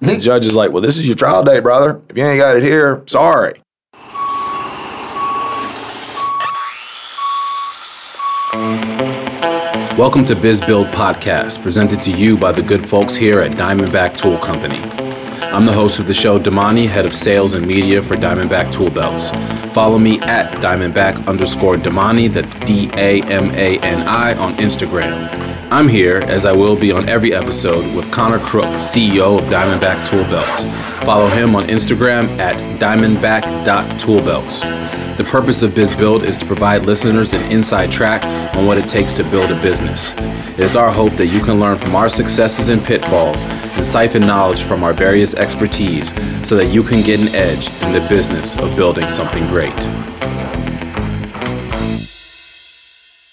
the hmm. judge is like, well, this is your trial date, brother. If you ain't got it here, sorry. Welcome to Biz Build Podcast, presented to you by the good folks here at Diamondback Tool Company. I'm the host of the show, Damani, head of sales and media for Diamondback Tool Belts. Follow me at Diamondback underscore Damani, that's D A M A N I, on Instagram. I'm here, as I will be on every episode, with Connor Crook, CEO of Diamondback Tool Belts. Follow him on Instagram at diamondback.toolbelts. The purpose of BizBuild is to provide listeners an inside track on what it takes to build a business. It is our hope that you can learn from our successes and pitfalls and siphon knowledge from our various expertise so that you can get an edge in the business of building something great.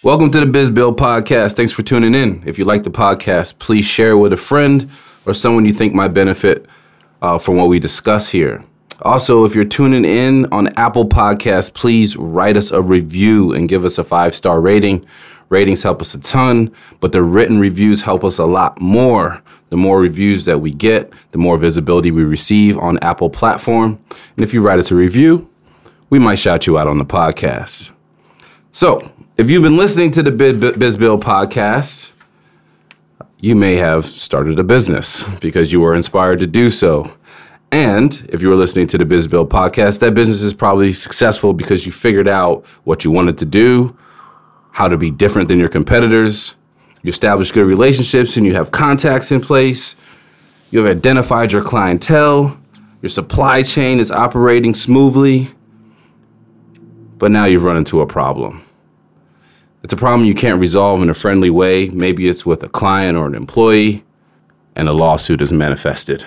Welcome to the Biz Build Podcast. Thanks for tuning in. If you like the podcast, please share it with a friend or someone you think might benefit uh, from what we discuss here. Also, if you're tuning in on Apple Podcasts, please write us a review and give us a five star rating. Ratings help us a ton, but the written reviews help us a lot more. The more reviews that we get, the more visibility we receive on Apple platform. And if you write us a review, we might shout you out on the podcast. So, if you've been listening to the BizBuild podcast, you may have started a business because you were inspired to do so. And if you were listening to the Biz Build podcast, that business is probably successful because you figured out what you wanted to do, how to be different than your competitors. You established good relationships and you have contacts in place. You have identified your clientele. Your supply chain is operating smoothly. But now you've run into a problem. It's a problem you can't resolve in a friendly way. Maybe it's with a client or an employee, and a lawsuit is manifested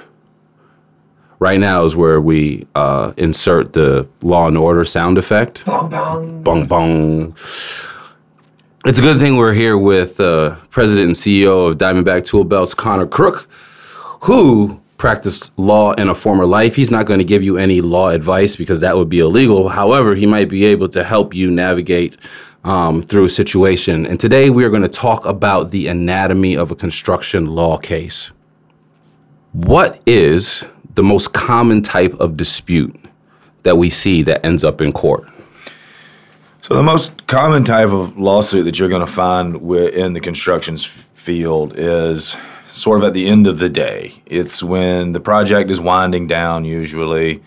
right now is where we uh, insert the Law and Order sound effect. Bong bong. Bong bong. It's a good thing we're here with uh, President and CEO of Diamondback Tool Belts, Connor Crook, who practiced law in a former life. He's not going to give you any law advice because that would be illegal. However, he might be able to help you navigate um, through a situation. And today we are going to talk about the anatomy of a construction law case. What is the most common type of dispute that we see that ends up in court? So the most common type of lawsuit that you're going to find in the construction field is sort of at the end of the day. It's when the project is winding down usually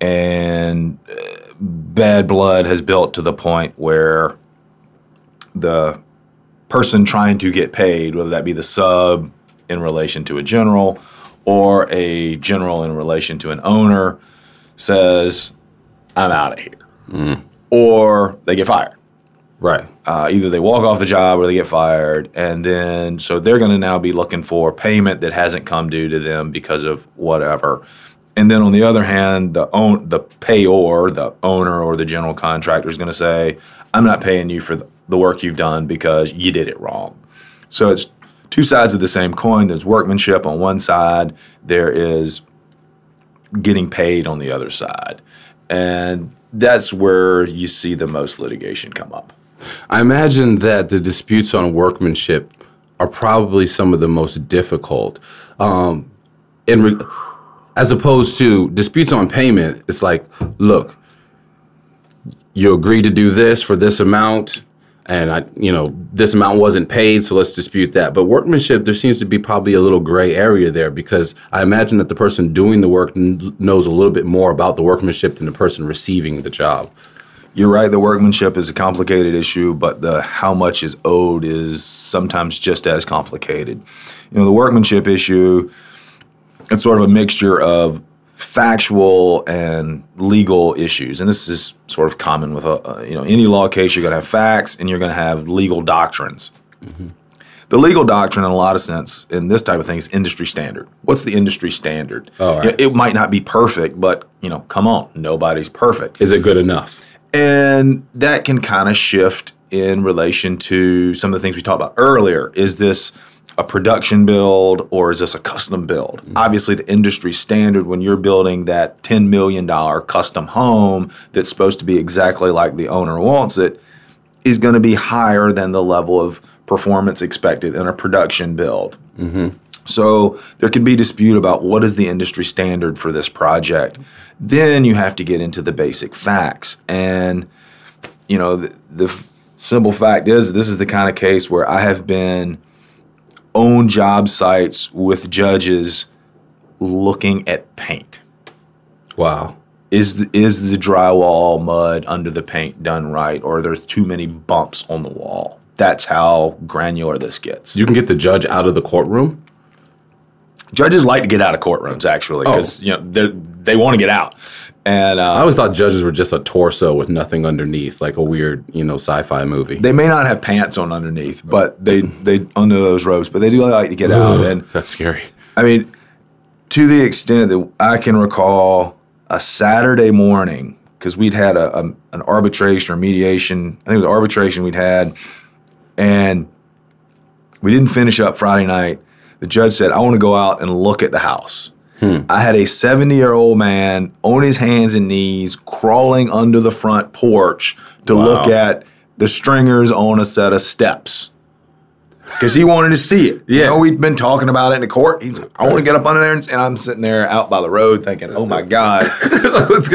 and uh, bad blood has built to the point where the person trying to get paid, whether that be the sub in relation to a general or a general in relation to an owner says, I'm out of here. Mm. Or they get fired. Right. Uh, either they walk off the job or they get fired. And then, so they're going to now be looking for payment that hasn't come due to them because of whatever. And then on the other hand, the own the payor, the owner or the general contractor is going to say, "I'm not paying you for the work you've done because you did it wrong." So it's two sides of the same coin. There's workmanship on one side, there is getting paid on the other side. And that's where you see the most litigation come up. I imagine that the disputes on workmanship are probably some of the most difficult. Um, in re- as opposed to disputes on payment, it's like, look, you agree to do this for this amount and I, you know, this amount wasn't paid, so let's dispute that. But workmanship, there seems to be probably a little gray area there because I imagine that the person doing the work n- knows a little bit more about the workmanship than the person receiving the job. You're right. The workmanship is a complicated issue, but the how much is owed is sometimes just as complicated. You know, the workmanship issue, it's sort of a mixture of factual and legal issues, and this is sort of common with a, uh, uh, you know any law case. You're going to have facts and you're going to have legal doctrines. Mm-hmm. The legal doctrine, in a lot of sense, in this type of thing, is industry standard. What's the industry standard? Oh, right. it might not be perfect, but you know, come on, nobody's perfect. Is it good enough? And that can kind of shift in relation to some of the things we talked about earlier. Is this a production build or is this a custom build? Mm-hmm. Obviously, the industry standard when you're building that $10 million custom home that's supposed to be exactly like the owner wants it is going to be higher than the level of performance expected in a production build. Mm-hmm. So there can be dispute about what is the industry standard for this project. Then you have to get into the basic facts. And, you know, the, the simple fact is this is the kind of case where I have been on job sites with judges looking at paint. Wow. Is the, is the drywall mud under the paint done right, or are there too many bumps on the wall? That's how granular this gets. You can get the judge out of the courtroom. Judges like to get out of courtrooms actually because you know they they want to get out, and I uh, always thought judges were just a torso with nothing underneath, like a weird, you know, sci-fi movie. they may not have pants on underneath, but they they under those robes, but they do like to get out. And That's scary. I mean, to the extent that I can recall a Saturday morning, because we'd had a, a an arbitration or mediation. I think it was arbitration we'd had, and we didn't finish up Friday night. The judge said, "I want to go out and look at the house." Hmm. I had a 70 year old man on his hands and knees crawling under the front porch to Wow. look at the stringers on a set of steps because he wanted to see it. You Yeah. know, we'd been talking about it in the court. He's like, I want to get up under there, and, and I'm sitting there out by the road thinking, "Oh my god." What's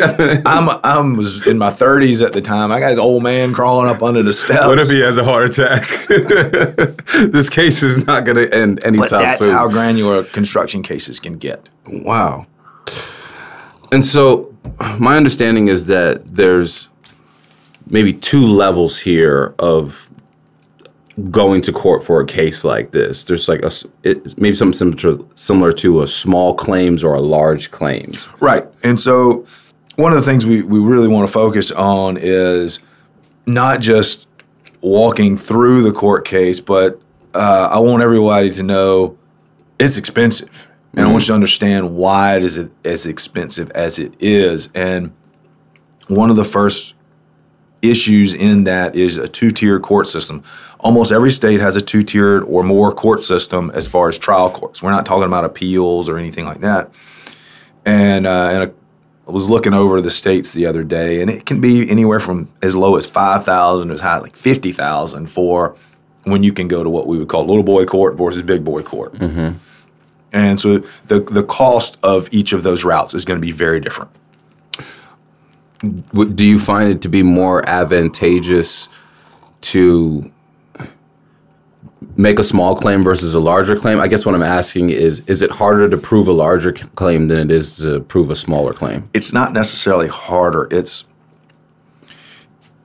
I'm I was in my 30s at the time. I got this old man crawling up under the steps. What if he has a heart attack? this case is not going to end but anytime that's soon. how granular construction cases can get. Wow. And so, my understanding is that there's maybe two levels here of going to court for a case like this. There's like a it, maybe something similar to, similar to a small claims or a large claims. Right. And so one of the things we, we really want to focus on is not just walking through the court case, but uh, I want everybody to know it's expensive. And I want you to understand why it is as expensive as it is. And one of the first issues in that is a two tier court system. Almost every state has a two-tiered or more court system as far as trial courts. We're not talking about appeals or anything like that. And uh, and a, I was looking over the states the other day, and it can be anywhere from as low as five thousand to as high as like fifty thousand for when you can go to what we would call little boy court versus big boy court. And so the the cost of each of those routes is going to be very different. Do you find it to be more advantageous to make a small claim versus a larger claim? I guess what I'm asking is is it harder to prove a larger claim than it is to prove a smaller claim? it's not necessarily harder. It's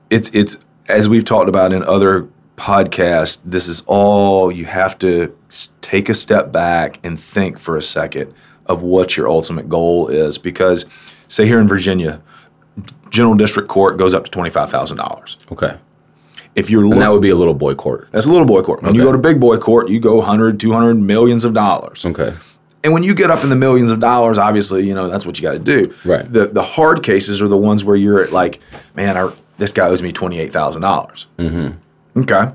it's it's as we've talked about in other podcasts. This is all you have to take a step back and think for a second of what your ultimate goal is. Because, say here in Virginia, General District Court goes up to twenty five thousand dollars. Okay. If you're And that would be a little boy court. that's a little boy court. When you go to big boy court, you go 100, 200 millions of dollars. Okay. And when you get up in the millions of dollars, obviously, you know, that's what you got to do. Right. The the hard cases are the ones where you're at like, man, I, this guy owes me twenty eight thousand dollars. Mm-hmm. Okay.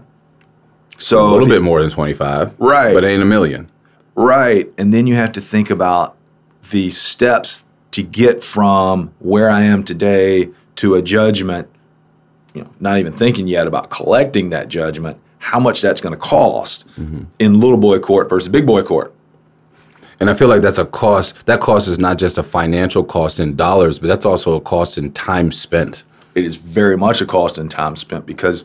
So A little bit more than 25. Right. But ain't a million. right, and then you have to think about the steps to get from where I am today to a judgment. You know, not even thinking yet about collecting that judgment. How much that's going to cost in little boy court versus big boy court. And I feel like that's a cost. That cost is not just a financial cost in dollars, but that's also a cost in time spent. it is very much a cost in time spent because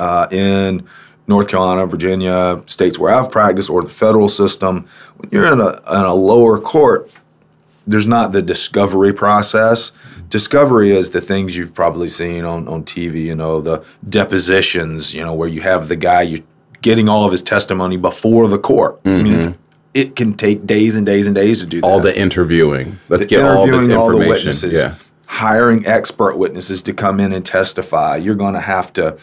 uh, in North Carolina, Virginia, states where I've practiced, or the federal system, when you're in a, in a lower court, there's not the discovery process. Discovery is the things you've probably seen on, on TV, you know, the depositions, you know, where you have the guy you're getting all of his testimony before the court. I mean, it's, it can take days and days and days to do that All the interviewing. Let's get all this interviewing all the information. witnesses, yeah. hiring expert witnesses to come in and testify. You're going to have to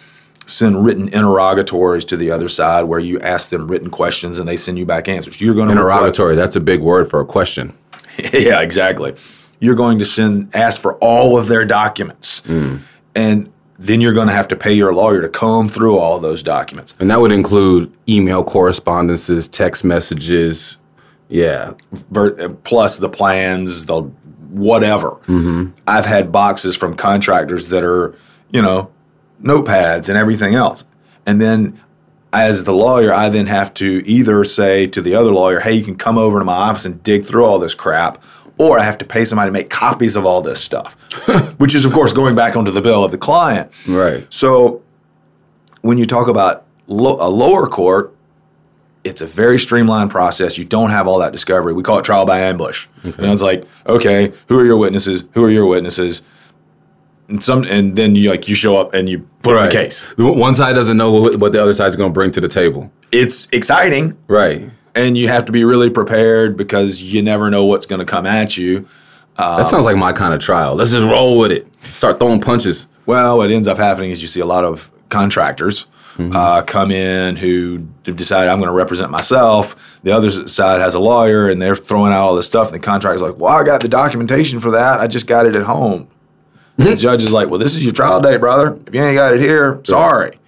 send written interrogatories to the other side where you ask them written questions and they send you back answers. You're going to Interrogatory. That's a big word for a question. yeah, exactly. You're going to send ask for all of their documents, hmm. and then you're going to have to pay your lawyer to comb through all those documents. And that would include email correspondences, text messages. Yeah. plus the plans, the whatever. Mm-hmm. I've had boxes from contractors that are, you know, notepads and everything else. And then as the lawyer, I then have to either say to the other lawyer, hey, you can come over to my office and dig through all this crap, or I have to pay somebody to make copies of all this stuff, which is, of course, going back onto the bill of the client. Right. So when you talk about lo- a lower court, it's a very streamlined process. You don't have all that discovery. We call it trial by ambush. You know, it's like, okay, who are your witnesses? Who are your witnesses? And some, and then you like you show up and you put on Right. a case. One side doesn't know what, the other side's going to bring to the table. It's exciting, Right. and you have to be really prepared because you never know what's going to come at you. That sounds like my kind of trial. Let's just roll with it. Start throwing punches. Well, what ends up happening is you see a lot of contractors uh, come in who have decided I'm going to represent myself. The other side has a lawyer, and they're throwing out all this stuff. And the contractor's like, "Well, I got the documentation for that. I just got it at home." The judge is like, "Well, this is your trial date, brother. If you ain't got it here, sorry."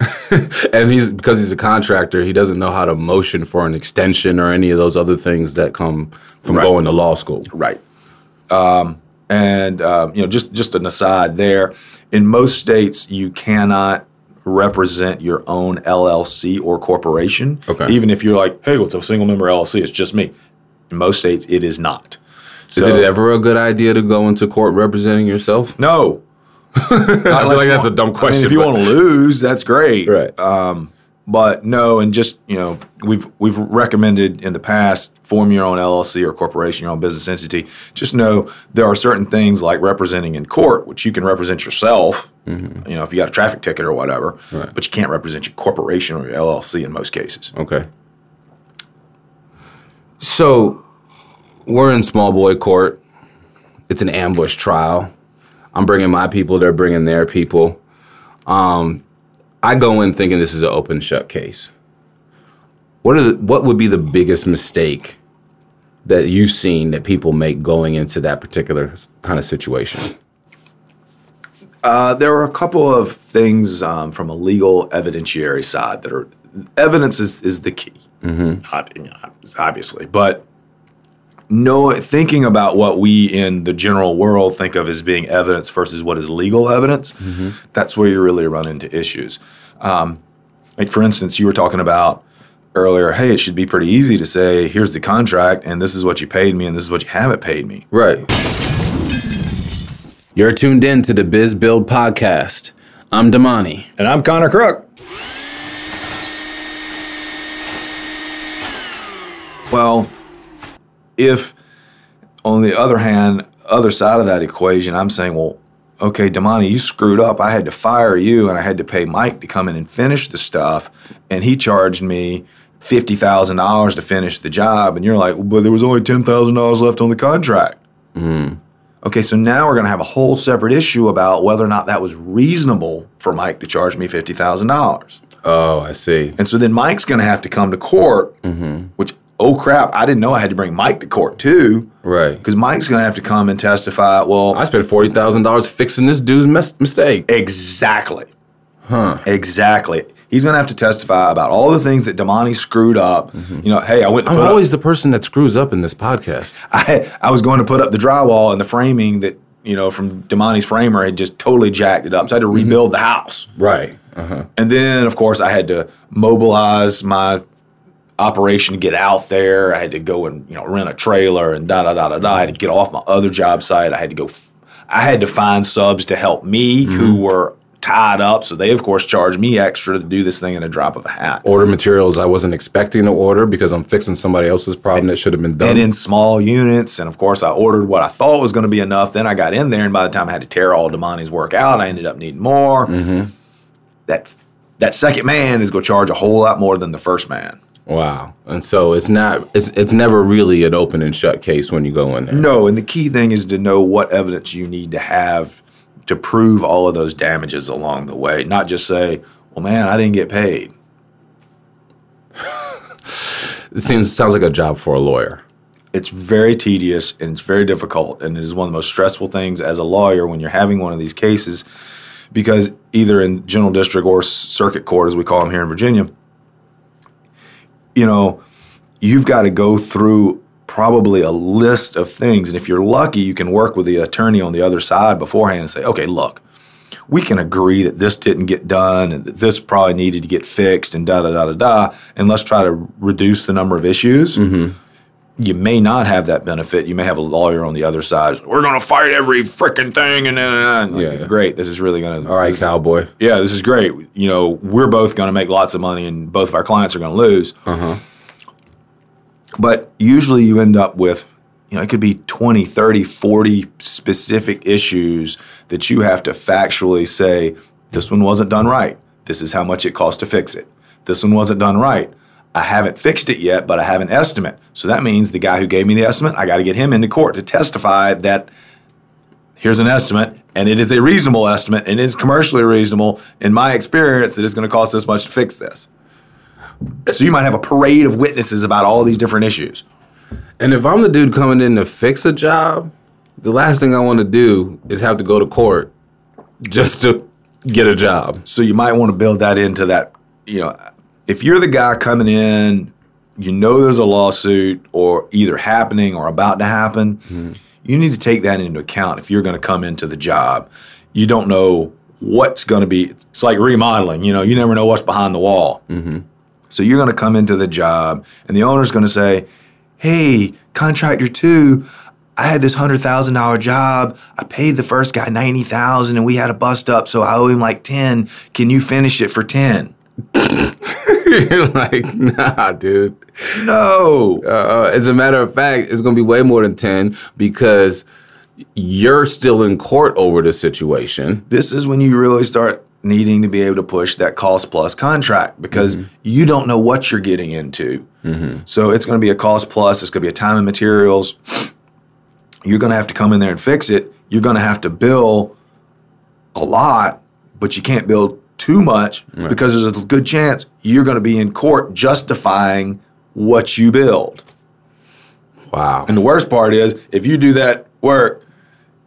And he's because he's a contractor, he doesn't know how to motion for an extension or any of those other things that come from Right. going to law school. Right. Um, and um, you know, just just an aside there. In most states, you cannot represent your own LLC or corporation. Okay. Even if you're like, hey, what's a single member LLC? It's just me. In most states, it is not. Is it ever a good idea to go into court representing yourself? No. I feel like that's a dumb question. if you want to lose, that's great. Right. Um, but no, and just you know, we've we've recommended in the past form your own LLC or corporation, your own business entity. Just know there are certain things like representing in court, which you can represent yourself. You know, if you got a traffic ticket or whatever, Mm-hmm. Right. but you can't represent your corporation or your LLC in most cases. Okay. So we're in small boy court. It's an ambush trial. I'm bringing my people. They're bringing their people. Um, I go in thinking this is an open shut case. What are the, what would be the biggest mistake that you've seen that people make going into that particular kind of situation? Uh, there are a couple of things um, from a legal evidentiary side that are evidence is, is the key, know, obviously, but no thinking about what we in the general world think of as being evidence versus what is legal evidence. That's where you really run into issues. Um, like for instance, you were talking about earlier. Hey, it should be pretty easy to say, here's the contract, and this is what you paid me, and this is what you haven't paid me. Right. You're tuned in to the Biz Build podcast. I'm Damani. And I'm Connor Crook. Well, if on the other hand, other side of that equation, I'm saying, well, okay, Damani, you screwed up. I had to fire you and I had to pay Mike to come in and finish the stuff. And he charged me $50,000 to finish the job. And you're like, but there was only $10,000 left on the contract. Mm-hmm. Okay, so now we're going to have a whole separate issue about whether or not that was reasonable for Mike to charge me $50,000. Oh, I see. And so then Mike's going to have to come to court, mm-hmm. which, oh crap, I didn't know I had to bring Mike to court too, Right. because Mike's going to have to come and testify. Well, I spent forty thousand dollars fixing this dude's mes- mistake. exactly. Huh. Exactly. He's going to have to testify about all the things that Damani screwed up. You know, hey, I went to I'm put up- always the person that screws up in this podcast. I, I was going to put up the drywall and the framing that, you know, from Damani's framer had just totally jacked it up. So I had to rebuild the house. Right. Uh-huh. And then, of course, I had to mobilize my operation to get out there. I had to go and you know rent a trailer and da da da da da. I had to get off my other job site. I had to go. f- I had to find subs to help me who mm-hmm. were tied up. So they, of course, charged me extra to do this thing in a drop of a hat. Order materials I wasn't expecting to order because I'm fixing somebody else's problem that should have been done. and in small units. And of course, I ordered what I thought was going to be enough. Then I got in there, and by the time I had to tear all Damani's work out, I ended up needing more. Mm-hmm. That that second man is going to charge a whole lot more than the first man. Wow. And so it's not it's it's never really an open and shut case when you go in there. No, and the key thing is to know what evidence you need to have to prove all of those damages along the way. Not just say, "Well, man, I didn't get paid." It seems sounds like a job for a lawyer. It's very tedious and it's very difficult, and it is one of the most stressful things as a lawyer when you're having one of these cases, because either in general district or circuit court, as we call them here in Virginia, you know, you've got to go through probably a list of things, and if you're lucky, you can work with the attorney on the other side beforehand and say, "Okay, look." we can agree that this didn't get done and that this probably needed to get fixed and da da da da da, and let's try to reduce the number of issues. Mm-hmm. You may not have that benefit. You may have a lawyer on the other side. We're going to fight every freaking thing, and then like, Yeah, yeah. great. This is really going to All right, cowboy. yeah, this is great. You know, we're both going to make lots of money and both of our clients are going to lose. Uh-huh. But usually you end up with, you know, it could be 20, 30, 40 specific issues that you have to factually say, this one wasn't done right. This is how much it cost to fix it. This one wasn't done right. I haven't fixed it yet, but I have an estimate. So that means the guy who gave me the estimate, I got to get him into court to testify that here's an estimate and it is a reasonable estimate and it is commercially reasonable in my experience that it's going to cost this much to fix this. So you might have a parade of witnesses about all these different issues. And if I'm the dude coming in to fix a job, the last thing I want to do is have to go to court just to get a job. So you might want to build that into that, you know, if you're the guy coming in, you know there's a lawsuit or either happening or about to happen, mm-hmm. you need to take that into account if you're going to come into the job. You don't know what's going to be, it's like remodeling, you know, you never know what's behind the wall. Mm-hmm. So you're going to come into the job and the owner's going to say, hey, contractor two, I had this hundred thousand dollar job. I paid the first guy ninety thousand, and we had a bust up, so I owe him like ten. Can you finish it for ten? You're like, nah, dude. No. Uh, as a matter of fact, it's going to be way more than 10 because you're still in court over the situation. This is when you really start needing to be able to push that cost plus contract because you don't know what you're getting into. So it's going to be a cost plus. It's going to be a time and materials. You're going to have to come in there and fix it. You're going to have to bill a lot, but you can't bill too much because there's a good chance you're going to be in court justifying what you build. Wow. And the worst part is if you do that work,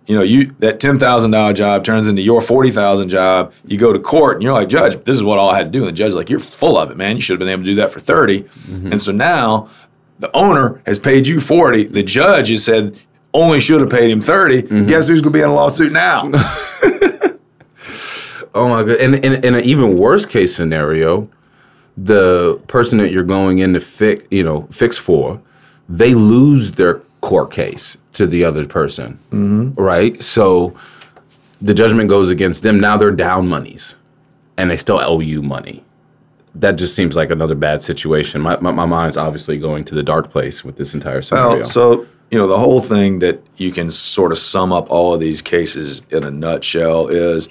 you know, you that ten thousand dollar job turns into your forty thousand job. You go to court and you're like, Judge, this is what all I had to do. And the judge's like, You're full of it, man. You should have been able to do that for 30 mm-hmm. And so now the owner has paid you forty. The judge has said only should have paid him 30 mm-hmm. Guess who's gonna be in a lawsuit now? Oh my god! And in, in an even worse case scenario, the person that you're going in to fix, you know, fix for, they lose their court case to the other person, mm-hmm. right? So the judgment goes against them. Now they're down monies, and they still owe you money. That just seems like another bad situation. My, my, my mind's obviously going to the dark place with this entire scenario. Well, so you know the whole thing that you can sort of sum up all of these cases in a nutshell is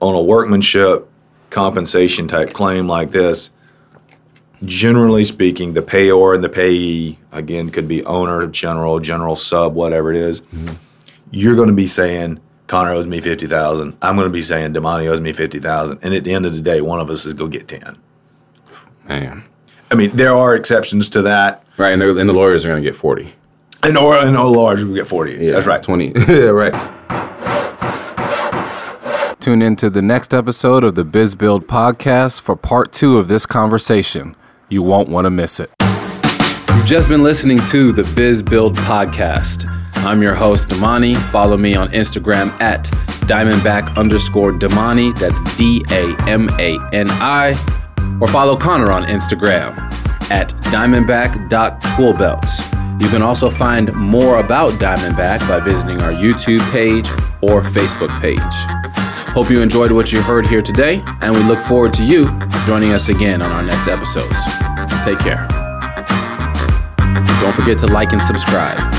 on a workmanship compensation type claim like this. Generally speaking, the payor and the payee again could be owner, general, general sub, whatever it is, mm-hmm. You're going to be saying Connor owes me fifty thousand. I'm going to be saying Damani owes me fifty thousand, and at the end of the day, one of us is going to get ten. Man. I mean, there are exceptions to that. Right, and, and the lawyers are going to get 40. And or and all large will get forty. yeah, That's right. 20. yeah, right. Tune in to the next episode of the Biz Build podcast for part two of this conversation. You won't want to miss it. You've just been listening to the Biz Build podcast. I'm your host, Damani. Follow me on Instagram at Diamondback underscore Damani. That's D A M A N I. Or follow Connor on Instagram at diamondback.toolbelts. You can also find more about Diamondback by visiting our YouTube page or Facebook page. Hope you enjoyed what you heard here today, and we look forward to you joining us again on our next episodes. Take care. Don't forget to like and subscribe.